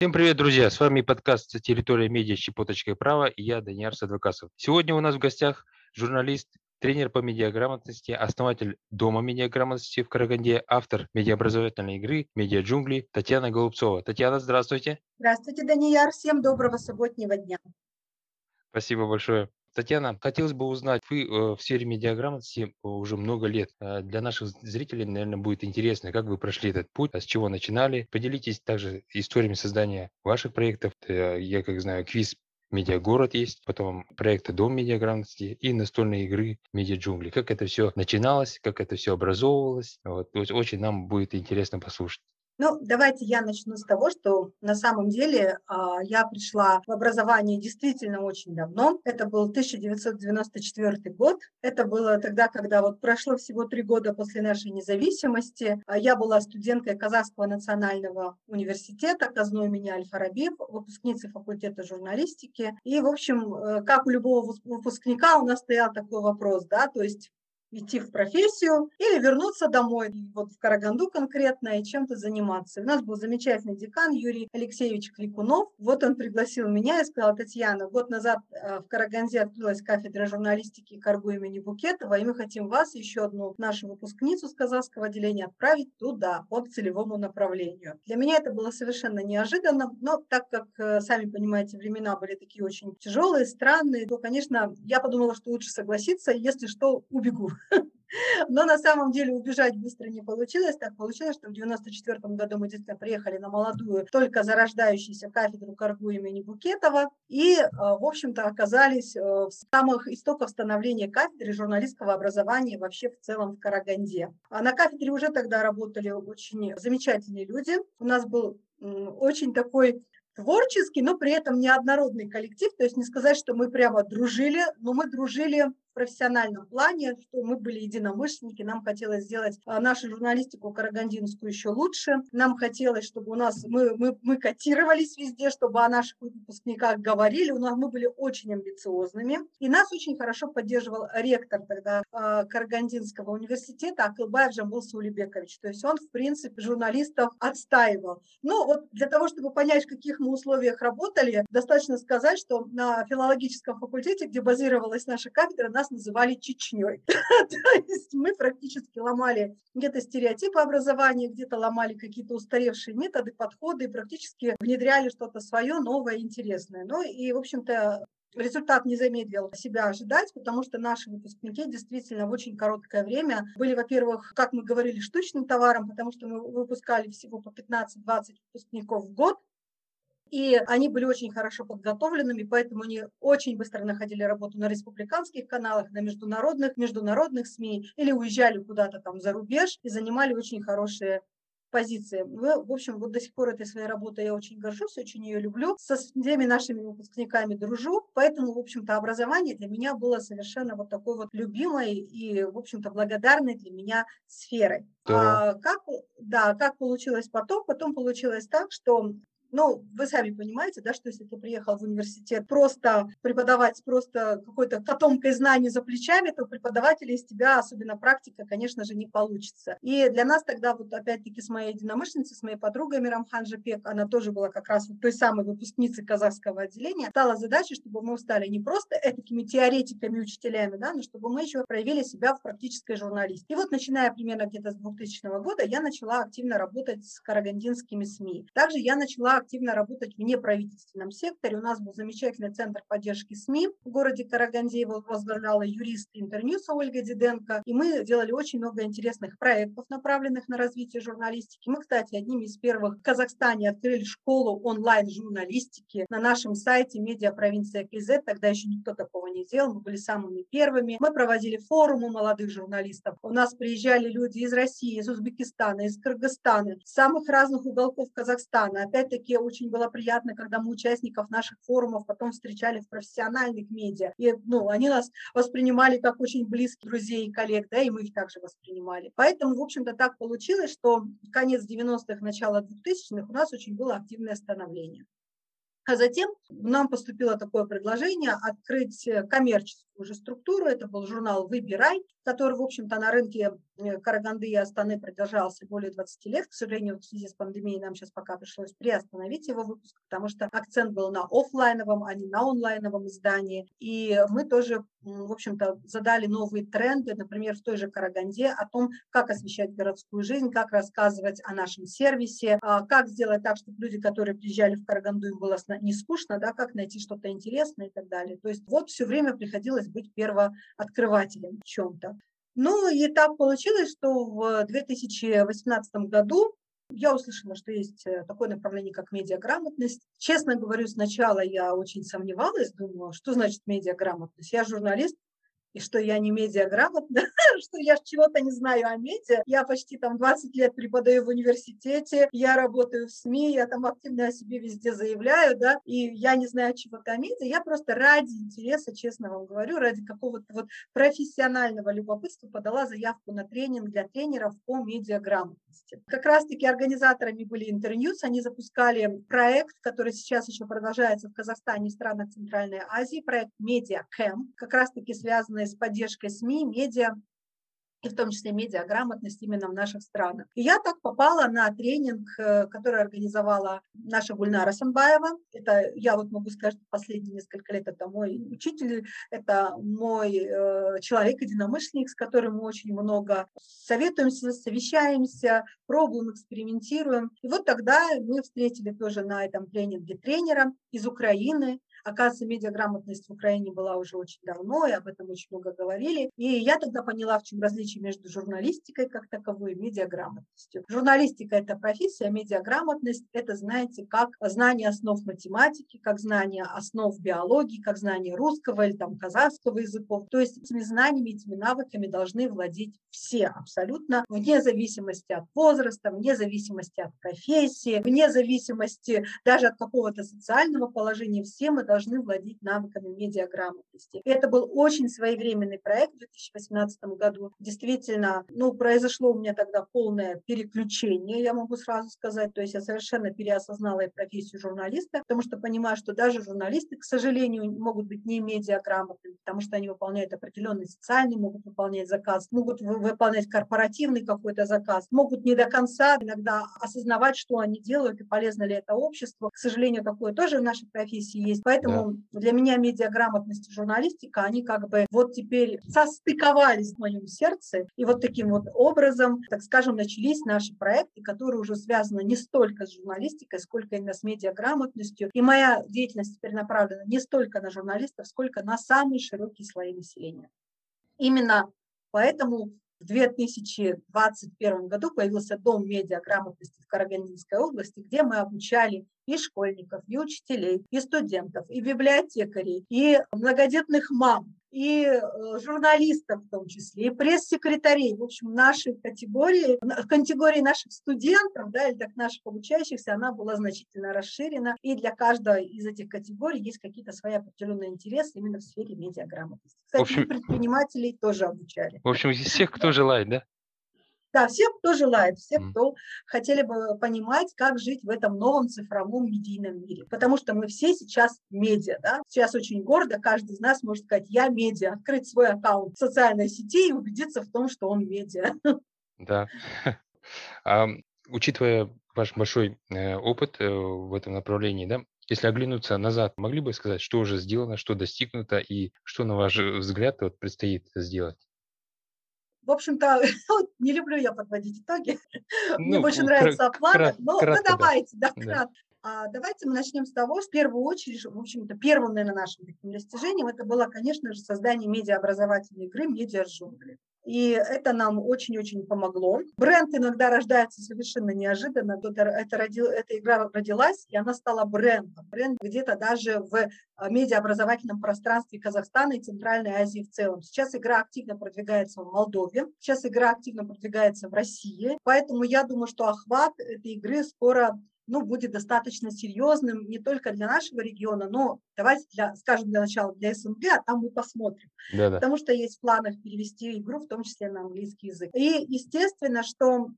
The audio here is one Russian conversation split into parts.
Всем привет, друзья! С вами подкаст «Территория медиа. Щепоточкой права» и я, Даниил Садвакасов. Сегодня у нас в гостях журналист, тренер по медиаграмотности, основатель Дома медиаграмотности в Караганде, автор медиаобразовательной игры «Медиа джунгли» Татьяна Голубцова. Татьяна, здравствуйте! Здравствуйте, Данияр! Всем доброго субботнего дня! Спасибо большое. Татьяна, хотелось бы узнать, вы э, в сфере медиаграмотности уже много лет. Э, для наших зрителей, наверное, будет интересно, как вы прошли этот путь, а с чего начинали. Поделитесь также историями создания ваших проектов. Э, я, как знаю, квиз Медиагород есть, потом проекты Дом медиаграмотности и настольные игры Медиа Джунгли. Как это все начиналось, как это все образовывалось. Вот, очень нам будет интересно послушать. Ну, давайте я начну с того, что на самом деле а, я пришла в образование действительно очень давно. Это был 1994 год. Это было тогда, когда вот прошло всего три года после нашей независимости. А я была студенткой Казахского национального университета, казной меня Аль-Фараби, выпускницей факультета журналистики. И, в общем, э, как у любого выпускника у нас стоял такой вопрос, да, то есть идти в профессию или вернуться домой, вот в Караганду конкретно, и чем-то заниматься. У нас был замечательный декан Юрий Алексеевич Кликунов. Вот он пригласил меня и сказал, Татьяна, год назад э, в Караганде открылась кафедра журналистики Каргу имени Букетова, и мы хотим вас, еще одну нашу выпускницу с казахского отделения, отправить туда, по целевому направлению. Для меня это было совершенно неожиданно, но так как, э, сами понимаете, времена были такие очень тяжелые, странные, то, конечно, я подумала, что лучше согласиться, если что, убегу. Но на самом деле убежать быстро не получилось. Так получилось, что в 94 году мы действительно приехали на молодую, только зарождающуюся кафедру Каргу имени Букетова и, э, в общем-то, оказались э, в самых истоках становления кафедры журналистского образования вообще в целом в Караганде. А на кафедре уже тогда работали очень замечательные люди. У нас был очень такой творческий, но при этом неоднородный коллектив. То есть не сказать, что мы прямо дружили, но мы дружили профессиональном плане, что мы были единомышленники, нам хотелось сделать а, нашу журналистику карагандинскую еще лучше, нам хотелось, чтобы у нас, мы, мы, мы котировались везде, чтобы о наших выпускниках говорили, у нас мы были очень амбициозными, и нас очень хорошо поддерживал ректор тогда э, Карагандинского университета Акылбаев Джамбул Саулибекович, то есть он, в принципе, журналистов отстаивал. Но вот для того, чтобы понять, в каких мы условиях работали, достаточно сказать, что на филологическом факультете, где базировалась наша кафедра, нас называли Чечней. То есть мы практически ломали где-то стереотипы образования, где-то ломали какие-то устаревшие методы, подходы и практически внедряли что-то свое, новое, интересное. Ну и, в общем-то, Результат не замедлил себя ожидать, потому что наши выпускники действительно в очень короткое время были, во-первых, как мы говорили, штучным товаром, потому что мы выпускали всего по 15-20 выпускников в год, и они были очень хорошо подготовленными, поэтому они очень быстро находили работу на республиканских каналах, на международных, международных СМИ или уезжали куда-то там за рубеж и занимали очень хорошие позиции. Мы, в общем, вот до сих пор этой своей работой я очень горжусь, очень ее люблю. Со всеми нашими выпускниками дружу, поэтому, в общем-то, образование для меня было совершенно вот такой вот любимой и, в общем-то, благодарной для меня сферой. А как, да, как получилось потом? Потом получилось так, что ну, вы сами понимаете, да, что если ты приехал в университет просто преподавать просто какой-то котомкой знаний за плечами, то преподавателя из тебя, особенно практика, конечно же, не получится. И для нас тогда, вот опять-таки с моей единомышленницей, с моей подругой Мирамхан Жапек, она тоже была как раз вот той самой выпускницей казахского отделения, стала задачей, чтобы мы стали не просто этакими теоретиками, учителями, да, но чтобы мы еще проявили себя в практической журналистике. И вот начиная примерно где-то с 2000 года я начала активно работать с карагандинскими СМИ. Также я начала активно работать в неправительственном секторе. У нас был замечательный центр поддержки СМИ в городе Караганде, его возглавляла юрист Интерньюса Ольга Диденко. И мы делали очень много интересных проектов, направленных на развитие журналистики. Мы, кстати, одними из первых в Казахстане открыли школу онлайн-журналистики на нашем сайте «Медиа провинция КЗ». Тогда еще никто такого не делал, мы были самыми первыми. Мы проводили форумы молодых журналистов. У нас приезжали люди из России, из Узбекистана, из Кыргызстана, с самых разных уголков Казахстана. Опять-таки все очень было приятно, когда мы участников наших форумов потом встречали в профессиональных медиа. И ну, они нас воспринимали как очень близких друзей и коллег, да, и мы их также воспринимали. Поэтому, в общем-то, так получилось, что конец 90-х, начало 2000-х у нас очень было активное становление. А затем нам поступило такое предложение открыть коммерческую уже структуру. Это был журнал «Выбирай», который, в общем-то, на рынке Караганды и Астаны продолжался более 20 лет. К сожалению, в связи с пандемией нам сейчас пока пришлось приостановить его выпуск, потому что акцент был на офлайновом, а не на онлайновом издании. И мы тоже, в общем-то, задали новые тренды, например, в той же Караганде о том, как освещать городскую жизнь, как рассказывать о нашем сервисе, а, как сделать так, чтобы люди, которые приезжали в Караганду, им было не скучно, да, как найти что-то интересное и так далее. То есть вот все время приходилось быть первооткрывателем в чем-то. Ну и так получилось, что в 2018 году я услышала, что есть э, такое направление, как медиаграмотность. Честно говорю, сначала я очень сомневалась, думала, что значит медиаграмотность. Я журналист, и что я не медиаграмотна, что я чего-то не знаю о медиа. Я почти там 20 лет преподаю в университете, я работаю в СМИ, я там активно о себе везде заявляю, да, и я не знаю чего-то о медиа. Я просто ради интереса, честно вам говорю, ради какого-то вот профессионального любопытства подала заявку на тренинг для тренеров по медиаграмотности. Как раз-таки организаторами были Интерньюз, они запускали проект, который сейчас еще продолжается в Казахстане и странах Центральной Азии, проект Media Camp, как раз-таки связанный связанные с поддержкой СМИ, медиа, и в том числе медиаграмотность именно в наших странах. И я так попала на тренинг, э, который организовала наша Гульнара Санбаева. Это, я вот могу сказать, последние несколько лет это мой учитель, это мой э, человек, единомышленник, с которым мы очень много советуемся, совещаемся, пробуем, экспериментируем. И вот тогда мы встретили тоже на этом тренинге тренера из Украины, Оказывается, медиаграмотность в Украине была уже очень давно, и об этом очень много говорили. И я тогда поняла, в чем различие между журналистикой как таковой и медиаграмотностью. Журналистика – это профессия, а медиаграмотность – это, знаете, как знание основ математики, как знание основ биологии, как знание русского или там казахского языков. То есть этими знаниями, этими навыками должны владеть все абсолютно, вне зависимости от возраста, вне зависимости от профессии, вне зависимости даже от какого-то социального положения. Все мы должны владеть навыками медиаграмотности. Это был очень своевременный проект в 2018 году. Действительно, ну, произошло у меня тогда полное переключение, я могу сразу сказать. То есть я совершенно переосознала и профессию журналиста, потому что понимаю, что даже журналисты, к сожалению, могут быть не медиаграмотными, потому что они выполняют определенный социальный, могут выполнять заказ, могут выполнять корпоративный какой-то заказ, могут не до конца иногда осознавать, что они делают и полезно ли это обществу. К сожалению, такое тоже в нашей профессии есть. Поэтому Поэтому да. для меня медиаграмотность и журналистика, они как бы вот теперь состыковались в моем сердце. И вот таким вот образом, так скажем, начались наши проекты, которые уже связаны не столько с журналистикой, сколько именно с медиаграмотностью. И моя деятельность теперь направлена не столько на журналистов, сколько на самые широкие слои населения. Именно поэтому в 2021 году появился Дом медиаграмотности в Карагандинской области, где мы обучали и школьников, и учителей, и студентов, и библиотекарей, и многодетных мам, и э, журналистов в том числе, и пресс-секретарей. В общем, нашей категории, в категории наших студентов, да, или так наших обучающихся, она была значительно расширена. И для каждой из этих категорий есть какие-то свои определенные интересы именно в сфере медиаграмотности. Кстати, общем, предпринимателей тоже обучали. В общем, из всех, кто желает, да? Да, все, кто желает, все, кто хотели бы понимать, как жить в этом новом цифровом медийном мире. Потому что мы все сейчас медиа, да. Сейчас очень гордо каждый из нас может сказать, я медиа, открыть свой аккаунт в социальной сети и убедиться в том, что он медиа. Да. А, учитывая ваш большой э, опыт э, в этом направлении, да, если оглянуться назад, могли бы сказать, что уже сделано, что достигнуто и что, на ваш взгляд, вот предстоит сделать? В общем-то, не люблю я подводить итоги. Ну, Мне больше нравится оплата. Ну, ну, давайте, да, да кратко. А давайте мы начнем с того, что в первую очередь, в общем-то, первым, наверное, нашим таким достижением это было, конечно же, создание медиаобразовательной игры «Медиа джунгли». И это нам очень-очень помогло. Бренд иногда рождается совершенно неожиданно. Это, это родил, эта игра родилась, и она стала брендом. Бренд где-то даже в а, медиаобразовательном пространстве Казахстана и Центральной Азии в целом. Сейчас игра активно продвигается в Молдове, сейчас игра активно продвигается в России. Поэтому я думаю, что охват этой игры скоро ну, будет достаточно серьезным не только для нашего региона, но давайте, для, скажем, для начала для СНГ, а там мы посмотрим. Да-да. Потому что есть в планах перевести игру, в том числе на английский язык. И естественно, что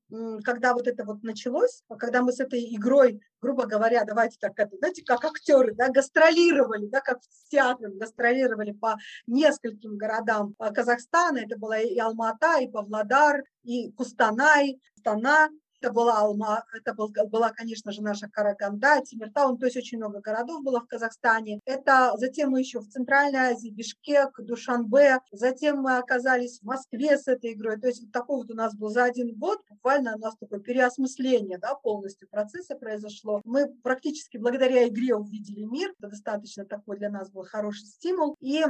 когда вот это вот началось, когда мы с этой игрой, грубо говоря, давайте так, это, знаете, как актеры, да, гастролировали, да, как в театре гастролировали по нескольким городам а, Казахстана, это была и Алмата, и Павлодар, и Кустанай, Стана, это была Алма, это был, была, конечно же, наша Караганда, Тимиртаун, то есть очень много городов было в Казахстане. Это затем мы еще в Центральной Азии, Бишкек, Душанбе, затем мы оказались в Москве с этой игрой. То есть вот такой вот у нас был за один год, буквально у нас такое переосмысление да, полностью процесса произошло. Мы практически благодаря игре увидели мир, это достаточно такой для нас был хороший стимул. И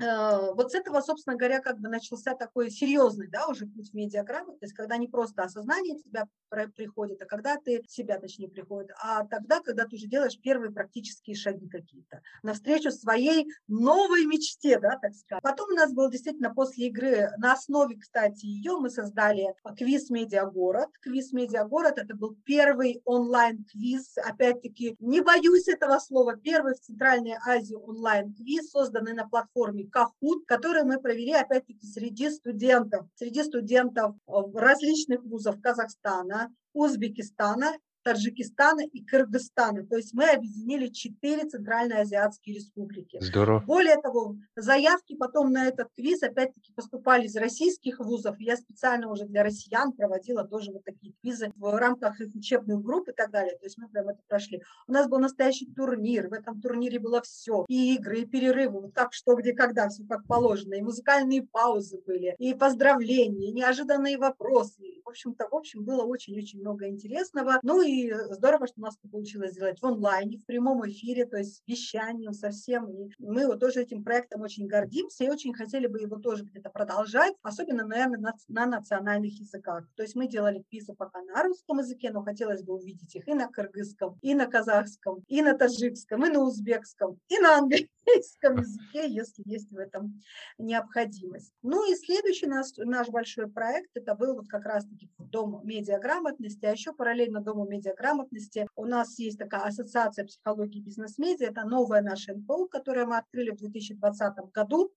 вот с этого, собственно говоря, как бы начался такой серьезный, да, уже путь в медиаграмотность, когда не просто осознание тебя приходит, а когда ты, себя точнее приходит, а тогда, когда ты уже делаешь первые практические шаги какие-то, навстречу своей новой мечте, да, так сказать. Потом у нас был действительно после игры, на основе, кстати, ее мы создали квиз «Медиагород». Квиз «Медиагород» – это был первый онлайн-квиз, опять-таки, не боюсь этого слова, первый в Центральной Азии онлайн-квиз, созданный на платформе Kahoot, который мы провели, опять-таки, среди студентов, среди студентов э, различных вузов Казахстана, Узбекистана Таджикистана и Кыргызстана. То есть мы объединили четыре центральноазиатские республики. Здорово. Более того, заявки потом на этот квиз опять-таки поступали из российских вузов. Я специально уже для россиян проводила тоже вот такие квизы в рамках их учебных групп и так далее. То есть мы прям это прошли. У нас был настоящий турнир. В этом турнире было все. И игры, и перерывы. Вот как, что, где, когда. Все как положено. И музыкальные паузы были. И поздравления, и неожиданные вопросы. В общем-то, в общем, было очень-очень много интересного. Ну и и здорово, что у нас это получилось сделать в онлайне, в прямом эфире, то есть с вещанием совсем. И мы вот тоже этим проектом очень гордимся и очень хотели бы его тоже где-то продолжать, особенно, наверное, на, на национальных языках. То есть мы делали квизы пока на русском языке, но хотелось бы увидеть их и на кыргызском, и на казахском, и на таджикском, и на узбекском, и на английском языке, если есть в этом необходимость. Ну и следующий наш, наш большой проект, это был вот как раз-таки Дом медиаграмотности, а еще параллельно Дому медиаграмотности медиаграмотности. У нас есть такая ассоциация психологии бизнес-медиа, это новая наша НПО, которую мы открыли в 2020 году.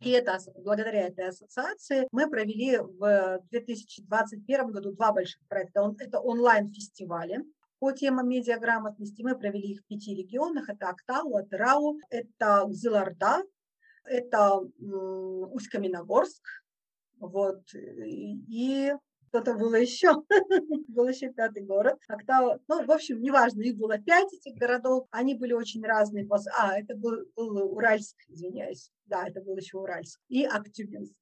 И это, благодаря этой ассоциации мы провели в 2021 году два больших проекта. Это онлайн-фестивали по темам медиаграмотности. Мы провели их в пяти регионах. Это Актау, Атырау, это Гзыларда, это Усть-Каменогорск, вот, и что-то было еще, был еще пятый город. Октава, ну, в общем, неважно, их было пять этих городов, они были очень разные. А, это был, был Уральск, извиняюсь, да, это был еще Уральск. И Актюбинск,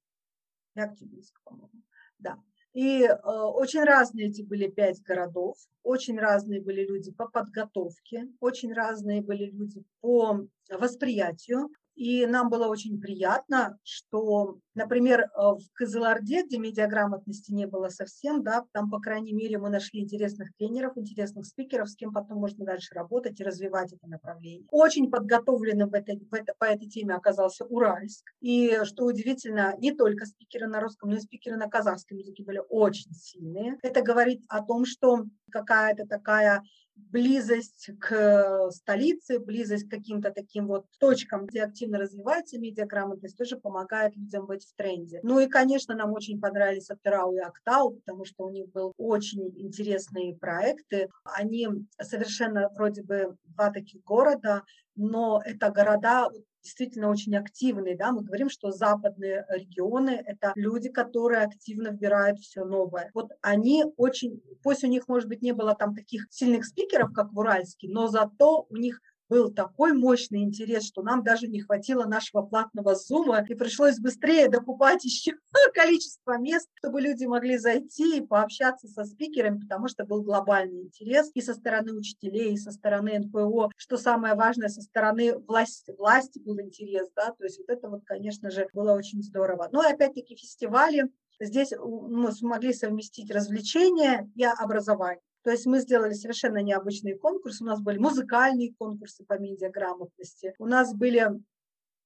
и Актюбинск, по-моему, да. И э, очень разные эти были пять городов, очень разные были люди по подготовке, очень разные были люди по восприятию. И нам было очень приятно, что, например, э, в Кызылорде, где медиаграмотности не было совсем, да, там, по крайней мере, мы нашли интересных тренеров, интересных спикеров, с кем потом можно дальше работать и развивать это направление. Очень подготовленным в этой, в этой, по этой теме оказался Уральск. И, что удивительно, не только спикеры на русском, но и спикеры на казахском языке были очень сильные. Это говорит о том, что какая-то такая близость к столице, близость к каким-то таким вот точкам, где активно развивается медиаграмотность, тоже помогает людям быть в тренде. Ну и, конечно, нам очень понравились Аптырау и Актау, потому что у них был очень интересные проекты. Они совершенно вроде бы два таких города, но это города действительно очень активные. Да? Мы говорим, что западные регионы – это люди, которые активно вбирают все новое. Вот они очень, пусть у них, может быть, не было там таких сильных спикеров, как в Уральске, но зато у них был такой мощный интерес, что нам даже не хватило нашего платного зума, и пришлось быстрее докупать еще количество мест, чтобы люди могли зайти и пообщаться со спикерами, потому что был глобальный интерес и со стороны учителей, и со стороны НПО, что самое важное, со стороны власти, власти был интерес, да, то есть вот это вот, конечно же, было очень здорово. Ну и опять-таки фестивали, Здесь мы смогли совместить развлечения и образование. То есть мы сделали совершенно необычный конкурс. У нас были музыкальные конкурсы по медиаграмотности. У нас были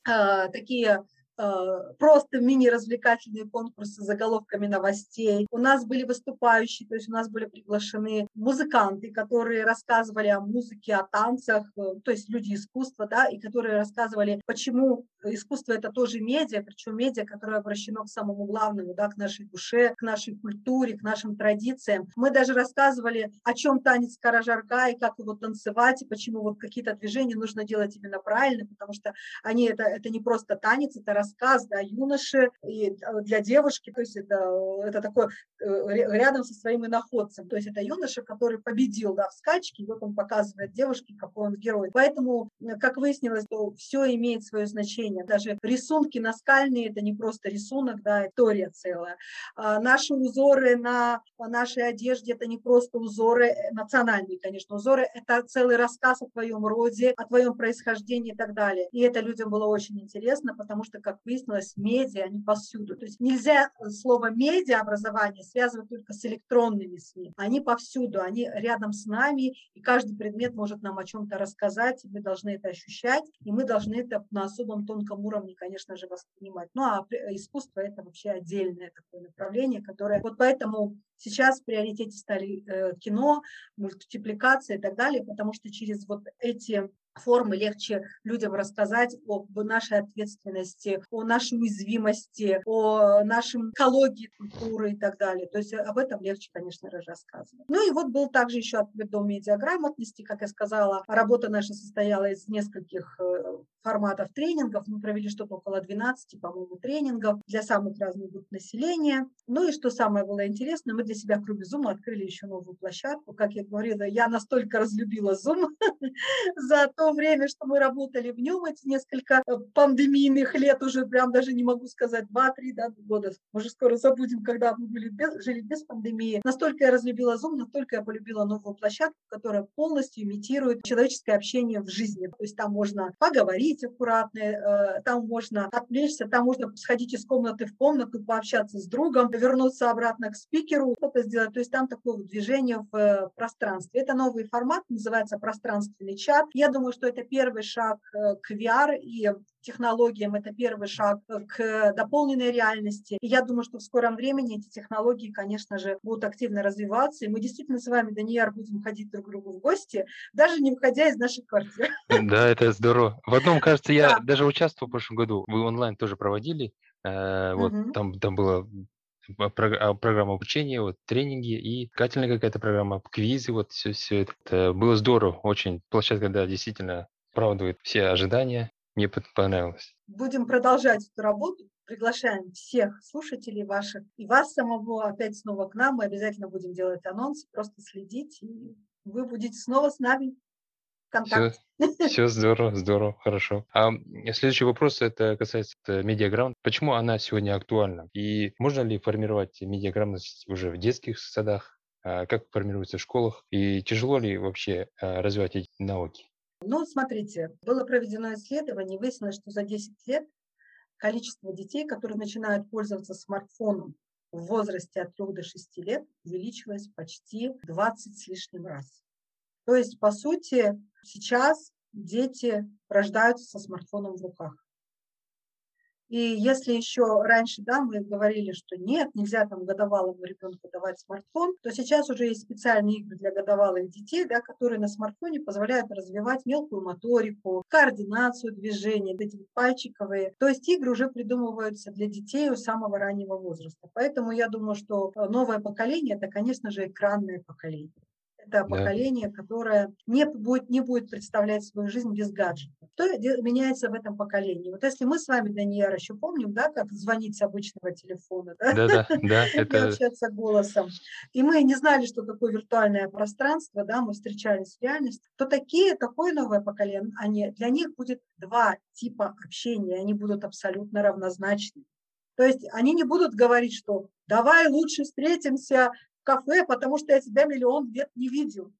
э, такие Э, просто мини-развлекательные конкурсы с заголовками новостей. У нас были выступающие, то есть у нас были приглашены музыканты, которые рассказывали о музыке, о танцах, э, то есть люди искусства, да, и которые рассказывали, почему искусство это тоже медиа, причем медиа, которое обращено к самому главному, да, к нашей душе, к нашей культуре, к нашим традициям. Мы даже рассказывали, о чем танец каражарка и как его танцевать, и почему вот какие-то движения нужно делать именно правильно, потому что они это, это не просто танец, это рассказ да, юноши и э, для девушки, то есть это, это такой э, рядом со своим иноходцем, то есть это юноша, который победил да, в скачке, и вот он показывает девушке, какой он герой. Поэтому, как выяснилось, то все имеет свое значение. Даже рисунки наскальные – это не просто рисунок, да, история целая. А наши узоры на нашей одежде – это не просто узоры, э, национальные, конечно, узоры, это целый рассказ о твоем роде, о твоем происхождении и так далее. И это людям было очень интересно, потому что, как выяснилось, медиа, они повсюду. То есть нельзя э, слово медиа образование связывать только с электронными СМИ. Они повсюду, они рядом с нами, и каждый предмет может нам о чем-то рассказать, мы должны это ощущать, и мы должны это на особом тонком уровне, конечно же, воспринимать. Ну а искусство это вообще отдельное такое направление, которое... Вот поэтому сейчас в приоритете стали э, кино, мультипликация и так далее, потому что через вот эти формы легче людям рассказать об нашей ответственности, о нашей уязвимости, о нашем экологии культуры и так далее. То есть об этом легче, конечно же, рассказывать. Ну и вот был также еще ответ до медиаграмотности. Как я сказала, работа наша состояла из нескольких э, форматов тренингов. Мы провели что-то около 12, по-моему, тренингов для самых разных групп населения. Ну и что самое было интересное, мы для себя, кроме Zoom, открыли еще новую площадку. Как я говорила, я настолько разлюбила Zoom за то время, что мы работали в нем, эти несколько э, пандемийных лет, уже прям даже не могу сказать, 2-3 да, года. Мы же скоро забудем, когда мы были без, жили без пандемии. Настолько я разлюбила Zoom, настолько я полюбила новую площадку, которая полностью имитирует человеческое общение в жизни. То есть там можно поговорить, говорить аккуратно, э, там можно отвлечься, там можно сходить из комнаты в комнату, пообщаться с другом, вернуться обратно к спикеру, что-то сделать. То есть там такое движение в э, пространстве. Это новый формат, называется пространственный чат. Я думаю, что это первый шаг э, к VR и технологиям, это первый шаг к дополненной реальности. И я думаю, что в скором времени эти технологии, конечно же, будут активно развиваться, и мы действительно с вами, Данияр, будем ходить друг к другу в гости, даже не выходя из нашей квартиры. Да, это здорово. В одном, кажется, я да. даже участвовал в прошлом году. Вы онлайн тоже проводили. Э, вот угу. там, там было программа обучения, вот тренинги и кательная какая-то программа, квизы, вот все, все это. это было здорово, очень. Площадка, да, действительно оправдывает все ожидания. Мне понравилось. Будем продолжать эту работу. Приглашаем всех слушателей ваших и вас самого опять снова к нам. Мы обязательно будем делать анонсы, просто следить, и вы будете снова с нами в контакте. Все, все здорово, здорово, хорошо. А следующий вопрос, это касается медиаграмотности. Почему она сегодня актуальна? И можно ли формировать медиаграмотность уже в детских садах? А как формируется в школах? И тяжело ли вообще а, развивать эти навыки? Ну, смотрите, было проведено исследование, выяснилось, что за 10 лет количество детей, которые начинают пользоваться смартфоном в возрасте от 3 до 6 лет, увеличилось почти 20 с лишним раз. То есть, по сути, сейчас дети рождаются со смартфоном в руках. И если еще раньше да, мы говорили, что нет, нельзя там годовалому ребенку давать смартфон, то сейчас уже есть специальные игры для годовалых детей, да, которые на смартфоне позволяют развивать мелкую моторику, координацию движений, эти пальчиковые. То есть игры уже придумываются для детей у самого раннего возраста. Поэтому я думаю, что новое поколение – это, конечно же, экранное поколение. Это поколение, да. которое не будет, не будет представлять свою жизнь без гаджетов. Что меняется в этом поколении? Вот если мы с вами, Данияр, еще помним, да, как звонить с обычного телефона, да, да, да, да это... и общаться голосом, и мы не знали, что такое виртуальное пространство, да, мы встречались в реальности, то такие, такое новое поколение, они, для них будет два типа общения, они будут абсолютно равнозначны. То есть они не будут говорить, что давай лучше встретимся кафе, потому что я тебя миллион лет не видел.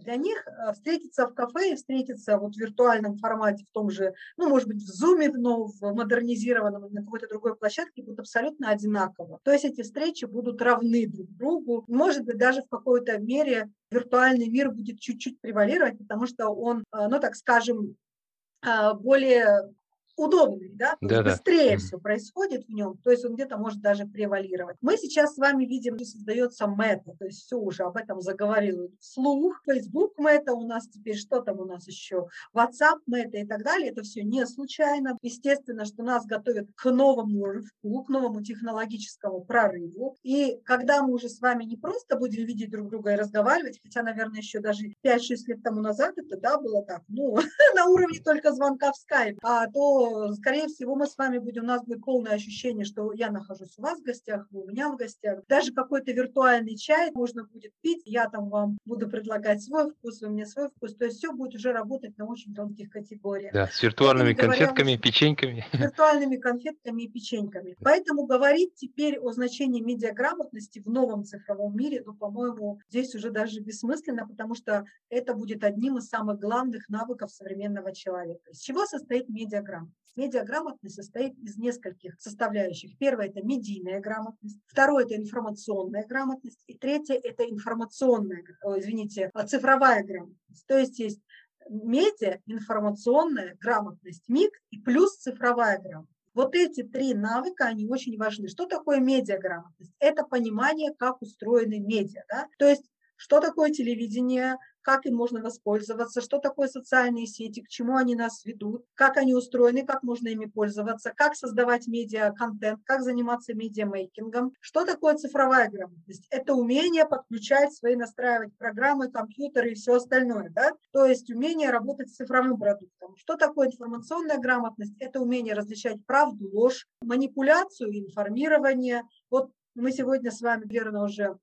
Для них э, встретиться в кафе и встретиться вот в виртуальном формате, в том же, ну, может быть, в Zoom, но в модернизированном на какой-то другой площадке будет абсолютно одинаково. То есть эти встречи будут равны друг другу. Может быть, даже в какой-то мере виртуальный мир будет чуть-чуть превалировать, потому что он, э, ну, так скажем, э, более удобный, да, Да, да. быстрее все происходит в нем, то есть он где-то может даже превалировать. Мы сейчас с вами видим, что создается мета, то есть все уже об этом заговорил вслух. Facebook мета у нас теперь, что там у нас еще, WhatsApp мета и так далее, это все не случайно. Естественно, что нас готовят к новому рывку, к новому технологическому прорыву. И когда мы уже с вами не просто будем видеть друг друга и разговаривать, хотя, наверное, еще даже 5-6 лет тому назад это да, было так, ну, на уровне только звонка в скайп, а то, скорее всего, мы с вами будем, у нас будет полное ощущение, что я нахожусь у вас в гостях, вы у меня в гостях. Даже какой-то виртуальный чай можно будет пить, я там вам буду предлагать свой вкус, вы мне свой вкус. То есть все будет уже работать на очень тонких категориях. Да, с виртуальными говоря конфетками, уж- печеньками. виртуальными конфетками и печеньками. Поэтому говорить теперь о значении медиаграмотности в новом цифровом мире, ну, по-моему, здесь уже даже бессмысленно, потому что это будет одним из самых главных навыков современного человека. Из чего состоит медиаграмотность? Медиаграмотность состоит из нескольких составляющих. Первое – это медийная грамотность, второе – это информационная грамотность, и третье – это информационная, извините, цифровая грамотность. То есть есть медиа, информационная грамотность, МИГ и плюс цифровая грамотность. Вот эти три навыка, они очень важны. Что такое медиаграмотность? Это понимание, как устроены медиа. Да? То есть, что такое телевидение, как им можно воспользоваться, что такое социальные сети, к чему они нас ведут, как они устроены, как можно ими пользоваться, как создавать медиа-контент, как заниматься медиамейкингом. Что такое цифровая грамотность? Это умение подключать свои, настраивать программы, компьютеры и все остальное. Да? То есть умение работать с цифровым продуктом. Что такое информационная грамотность? Это умение различать правду, ложь, манипуляцию, информирование. Вот мы сегодня с вами, верно, уже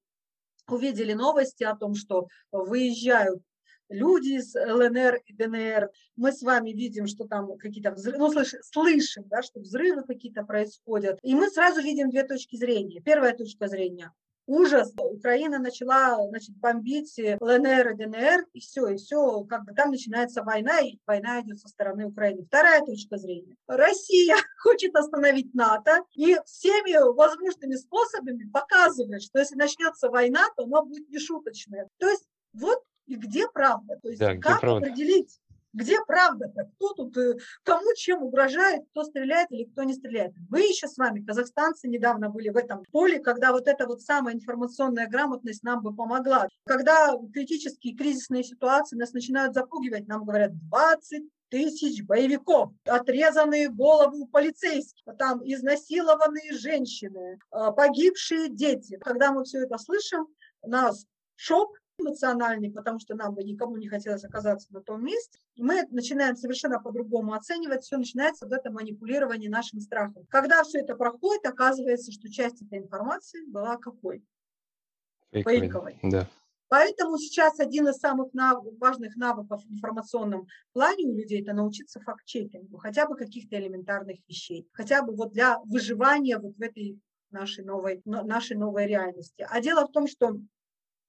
увидели новости о том, что выезжают люди из ЛНР и ДНР. Мы с вами видим, что там какие-то взрывы, ну, слыш, слышим, да, что взрывы какие-то происходят. И мы сразу видим две точки зрения. Первая точка зрения ужас. Украина начала значит, бомбить ЛНР и ДНР, и все, и все, как бы там начинается война, и война идет со стороны Украины. Вторая точка зрения. Россия хочет остановить НАТО и всеми возможными способами показывает, что если начнется война, то она будет нешуточная. То есть вот и где правда? То есть Да, как правда? определить, где правда-то? Кто тут, э, кому чем угрожает, кто стреляет или кто не стреляет? Мы еще с вами, казахстанцы, недавно были в этом поле, когда вот эта вот самая информационная грамотность нам бы помогла. Когда критические кризисные ситуации нас начинают запугивать, нам говорят 20 тысяч боевиков, отрезанные голову полицейских, там изнасилованные женщины, э, погибшие дети. Когда мы все это слышим, у нас шок, эмоциональный, потому что нам бы никому не хотелось оказаться на том месте. Мы начинаем совершенно по-другому оценивать, все начинается вот это манипулирование нашим страхом. Когда все это проходит, оказывается, что часть этой информации была какой? Фейковый. Фейковой. Да. Поэтому сейчас один из самых нав- важных навыков в информационном плане у людей – это научиться факт-чекингу, хотя бы каких-то элементарных вещей, хотя бы вот для выживания вот в этой нашей новой, но- нашей новой реальности. А дело в том, что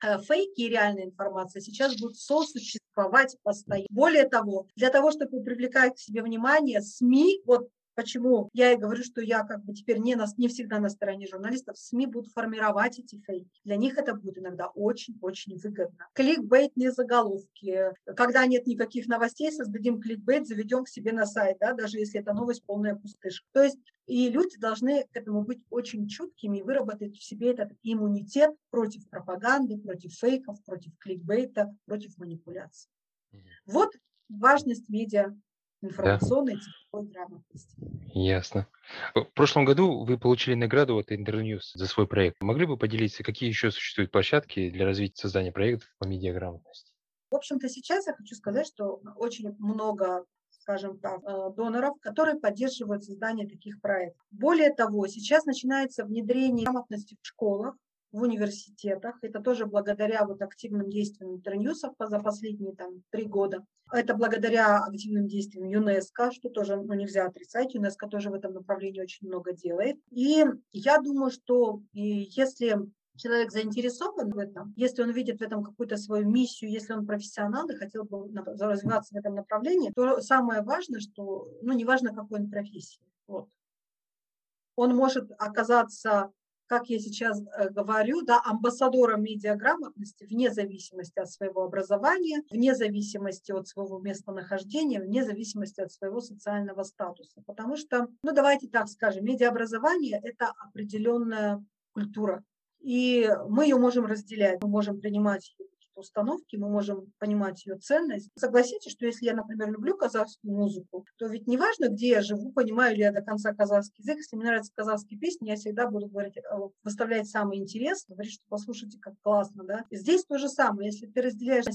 фейки и реальная информация сейчас будут сосуществовать постоянно. Более того, для того, чтобы привлекать к себе внимание, СМИ, вот почему я и говорю, что я как бы теперь не, на, не всегда на стороне журналистов, СМИ будут формировать эти фейки. Для них это будет иногда очень-очень выгодно. Кликбейтные заголовки. Когда нет никаких новостей, создадим кликбейт, заведем к себе на сайт, да, даже если это новость полная пустышка. То есть и люди должны к этому быть очень чуткими и выработать в себе этот иммунитет против пропаганды, против фейков, против кликбейта, против манипуляций. Вот важность медиа информационной и цифровой грамотности. Ясно. В прошлом году вы получили награду от Интерньюз за свой проект. Могли бы поделиться, какие еще существуют площадки для развития создания проектов по медиаграмотности? В общем-то, сейчас я хочу сказать, что очень много скажем так, э, доноров, которые поддерживают создание таких проектов. Более того, сейчас начинается внедрение грамотности в школах, в университетах. Это тоже благодаря вот активным действиям интерньюсов за последние там, три года. Это благодаря активным действиям ЮНЕСКО, что тоже ну, нельзя отрицать. ЮНЕСКО тоже в этом направлении очень много делает. И я думаю, что если человек заинтересован в этом, если он видит в этом какую-то свою миссию, если он профессионал и хотел бы развиваться в этом направлении, то самое важное, что, ну, неважно, какой он профессии, вот. он может оказаться как я сейчас э, говорю, да, амбассадором медиаграмотности вне зависимости от своего образования, вне зависимости от своего местонахождения, вне зависимости от своего социального статуса. Потому что, ну давайте так скажем, медиаобразование – это определенная культура. И мы ее можем разделять, мы можем принимать установки, мы можем понимать ее ценность. Согласитесь, что если я, например, люблю казахскую музыку, то ведь не важно, где я живу, понимаю ли я до конца казахский язык. Если мне нравятся казахские песни, я всегда буду говорить, э, выставлять самый интерес, говорить, что послушайте, как классно. Да? Здесь то же самое. Если ты разделяешь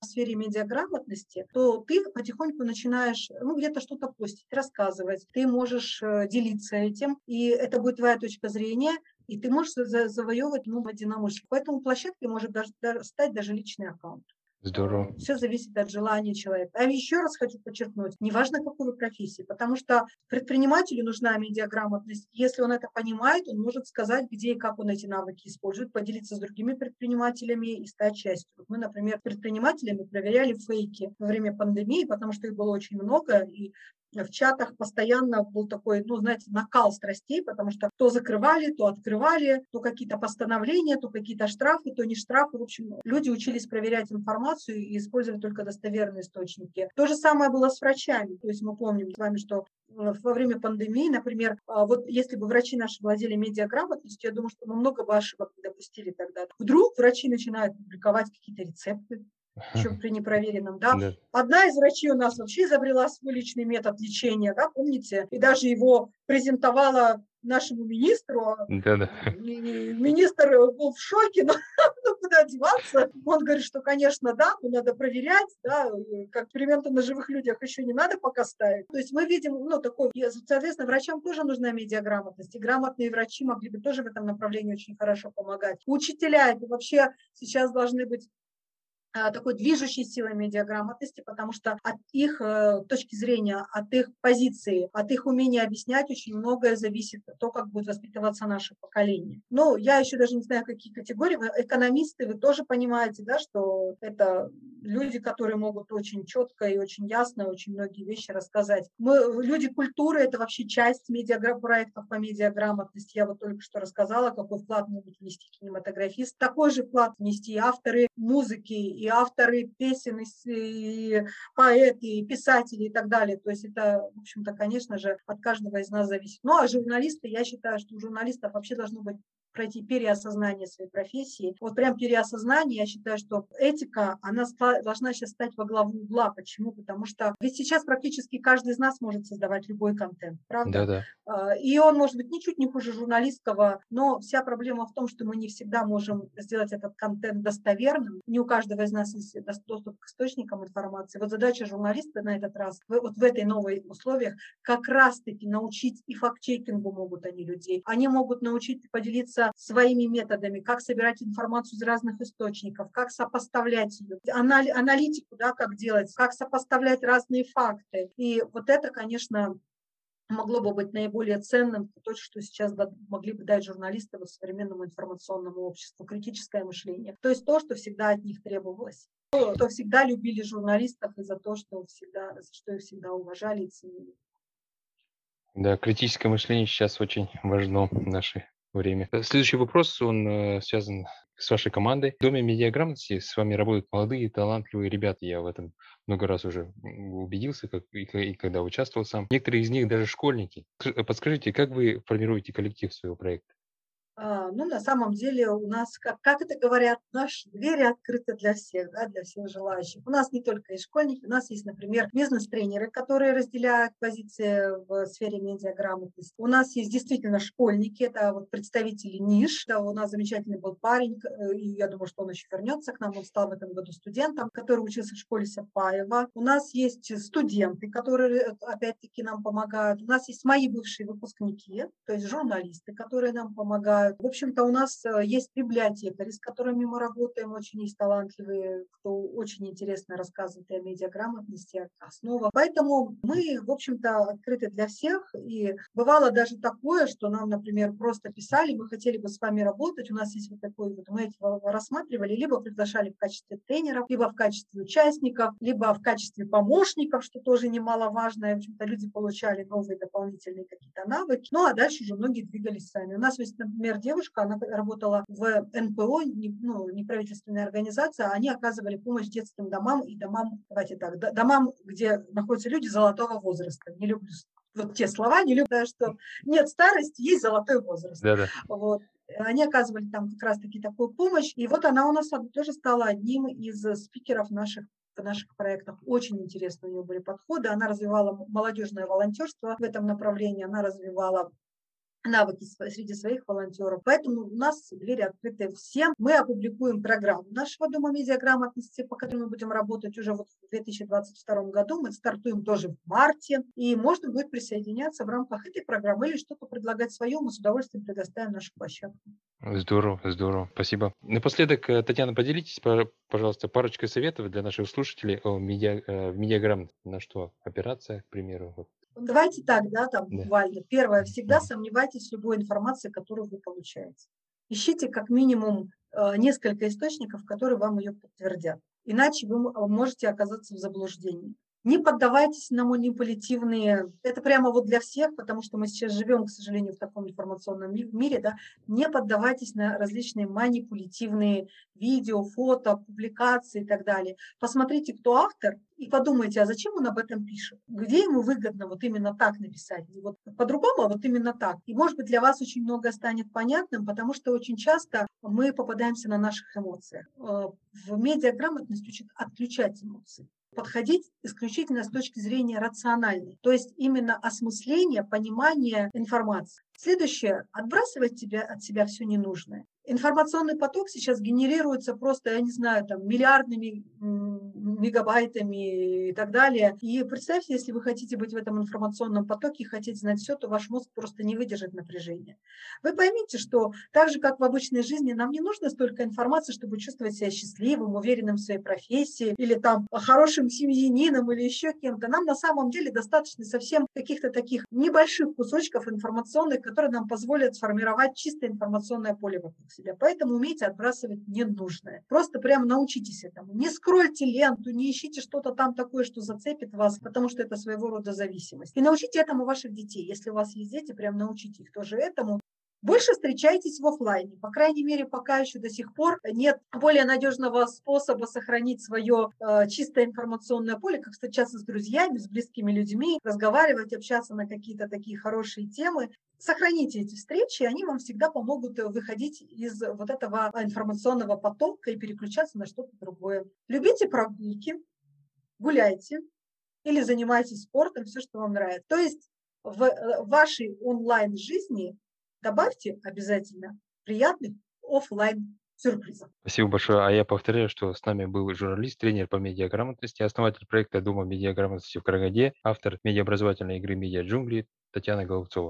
в сфере медиаграмотности, то ты потихоньку начинаешь ну, где-то что-то постить, рассказывать, ты можешь э, делиться этим, и это будет твоя точка зрения, и ты можешь завоевывать ну, единомышленников. Поэтому площадкой может даже, стать даже личный аккаунт. Здорово. Все зависит от желания человека. А еще раз хочу подчеркнуть, неважно какой вы профессии, потому что предпринимателю нужна медиаграмотность. Если он это понимает, он может сказать, где и как он эти навыки использует, поделиться с другими предпринимателями и стать частью. Мы, например, предпринимателями проверяли фейки во время пандемии, потому что их было очень много, и в чатах постоянно был такой, ну, знаете, накал страстей, потому что то закрывали, то открывали, то какие-то постановления, то какие-то штрафы, то не штрафы. В общем, люди учились проверять информацию и использовать только достоверные источники. То же самое было с врачами. То есть мы помним с вами, что во время пандемии, например, а, вот если бы врачи наши владели медиаграмотностью, я думаю, что мы много бы ошибок допустили тогда. Вдруг врачи начинают публиковать какие-то рецепты, еще при непроверенном, да. да. Одна из врачей у нас вообще изобрела свой личный метод лечения, да, помните, и даже его презентовала нашему министру. Да, да. Министр был в шоке, но ну, куда деваться. Он говорит, что, конечно, да, но надо проверять, да, как эксперименты на живых людях еще не надо пока ставить. То есть мы видим, ну, такой, соответственно, врачам тоже нужна медиаграмотность, и грамотные врачи могли бы тоже в этом направлении очень хорошо помогать. Учителя, это вообще сейчас должны быть Э, такой движущей силой медиаграмотности, потому что от их э, точки зрения, от их позиции, от их умения объяснять очень многое зависит того, как будет воспитываться наше поколение. Ну, я еще даже не знаю, какие категории. Экономисты, вы тоже понимаете, да, что это люди, которые могут очень четко и очень ясно очень многие вещи рассказать. Мы, люди культуры – это вообще часть медиапроектов по медиаграмотности. Я вот только что рассказала, какой вклад могут внести кинематографист. Такой же вклад внести авторы музыки, и авторы песен, и поэты, и писатели и так далее. То есть это, в общем-то, конечно же, от каждого из нас зависит. Ну, а журналисты, я считаю, что у журналистов вообще должно быть пройти переосознание своей профессии. Вот прям переосознание, я считаю, что этика, она должна сейчас стать во главу угла. Почему? Потому что ведь сейчас практически каждый из нас может создавать любой контент, правда? Да, да. И он может быть ничуть не хуже журналистского, но вся проблема в том, что мы не всегда можем сделать этот контент достоверным. Не у каждого из нас есть доступ к источникам информации. Вот задача журналиста на этот раз, вот в этой новой условиях, как раз-таки научить и факт-чекингу могут они людей. Они могут научить поделиться своими методами, как собирать информацию из разных источников, как сопоставлять ее, аналитику, да, как делать, как сопоставлять разные факты. И вот это, конечно, могло бы быть наиболее ценным, то, что сейчас могли бы дать журналисты в современному информационному обществу, критическое мышление. То есть то, что всегда от них требовалось. То всегда любили журналистов и за то, что, всегда, что их всегда уважали и ценили. Да, критическое мышление сейчас очень важно в нашей время. Э, следующий вопрос, он э, связан с вашей командой. В Доме медиаграмотности с вами работают молодые, талантливые ребята. Я в этом много раз уже убедился, как и, и когда участвовал сам. Некоторые из них даже школьники. Подскажите, как вы формируете коллектив своего проекта? А, ну, на самом деле у нас, как, как это говорят, наши двери открыты для всех, да, для всех желающих. У нас не только и школьники, у нас есть, например, бизнес-тренеры, которые разделяют позиции в сфере медиаграмотности. У нас есть действительно школьники, это вот представители ниш. Да, у нас замечательный был парень, э, и я думаю, что он еще вернется к нам, он стал в этом году студентом, который учился в школе Сапаева. У нас есть студенты, которые, э, опять-таки, нам помогают. У нас есть мои бывшие выпускники, то есть журналисты, которые нам помогают в общем-то, у нас э, есть библиотекари, с которыми мы работаем, очень есть талантливые, кто очень интересно рассказывает о медиаграмотности, основа. Поэтому мы, в общем-то, открыты для всех. И бывало даже такое, что нам, например, просто писали, мы хотели бы с вами работать, у нас есть вот такой вот, мы эти рассматривали, либо приглашали в качестве тренеров, либо в качестве участников, либо в качестве помощников, что тоже немаловажно. И, в общем-то, люди получали новые дополнительные какие-то навыки. Ну, а дальше уже многие двигались сами. У нас есть, например, девушка, она работала в НПО, ну, неправительственная организация, они оказывали помощь детским домам и домам, давайте так, домам, где находятся люди золотого возраста. Не люблю вот те слова, не люблю, что нет старости, есть золотой возраст. Да-да. Вот. Они оказывали там как раз-таки такую помощь. И вот она у нас тоже стала одним из спикеров наших в наших проектах. Очень интересно у нее были подходы. Она развивала молодежное волонтерство в этом направлении, она развивала навыки среди своих волонтеров. Поэтому у нас двери открыты всем. Мы опубликуем программу нашего Дома медиаграмотности, по которой мы будем работать уже вот в 2022 году. Мы стартуем тоже в марте, и можно будет присоединяться в рамках этой программы или что-то предлагать свое. Мы с удовольствием предоставим нашу площадку. Здорово, здорово, спасибо. Напоследок, э, Татьяна, поделитесь, пожалуйста, парочкой советов для наших слушателей о медиа, э, в медиаграмм, на что опираться, к примеру. Вот. Давайте так, да, там да. буквально. Первое, всегда сомневайтесь в любой информации, которую вы получаете. Ищите как минимум э, несколько источников, которые вам ее подтвердят. Иначе вы можете оказаться в заблуждении. Не поддавайтесь на манипулятивные, это прямо вот для всех, потому что мы сейчас живем, к сожалению, в таком информационном мире, да, не поддавайтесь на различные манипулятивные видео, фото, публикации и так далее. Посмотрите, кто автор, и подумайте, а зачем он об этом пишет? Где ему выгодно вот именно так написать? Не вот по-другому, а вот именно так. И, может быть, для вас очень многое станет понятным, потому что очень часто мы попадаемся на наших эмоциях. Э, в медиаграмотность учат отключать эмоции подходить исключительно с точки зрения рациональной, то есть именно осмысление, понимание информации. Следующее – отбрасывать тебя, от себя все ненужное. Информационный поток сейчас генерируется просто, я не знаю, там, миллиардными мегабайтами и так далее. И представьте, если вы хотите быть в этом информационном потоке и хотите знать все, то ваш мозг просто не выдержит напряжения. Вы поймите, что так же, как в обычной жизни, нам не нужно столько информации, чтобы чувствовать себя счастливым, уверенным в своей профессии, или там хорошим семьянином, или еще кем-то. Нам на самом деле достаточно совсем каких-то таких небольших кусочков информационных, которые нам позволят сформировать чистое информационное поле вокруг. Поэтому умейте отбрасывать ненужное. Просто прямо научитесь этому. Не скрольте ленту, не ищите что-то там такое, что зацепит вас, потому что это своего рода зависимость. И научите этому ваших детей. Если у вас есть дети, прям научите их тоже этому. Больше встречайтесь в офлайне. По крайней мере, пока еще до сих пор нет более надежного способа сохранить свое э, чистое информационное поле, как встречаться с друзьями, с близкими людьми, разговаривать, общаться на какие-то такие хорошие темы. Сохраните эти встречи, они вам всегда помогут выходить из вот этого информационного потока и переключаться на что-то другое. Любите прогулки, гуляйте или занимайтесь спортом, все, что вам нравится. То есть в э, вашей онлайн-жизни добавьте обязательно приятных офлайн сюрпризов. Спасибо большое. А я повторяю, что с нами был журналист, тренер по медиаграмотности, основатель проекта Дома медиаграмотности в Карагаде, автор медиаобразовательной игры «Медиа джунгли» Татьяна Голубцова.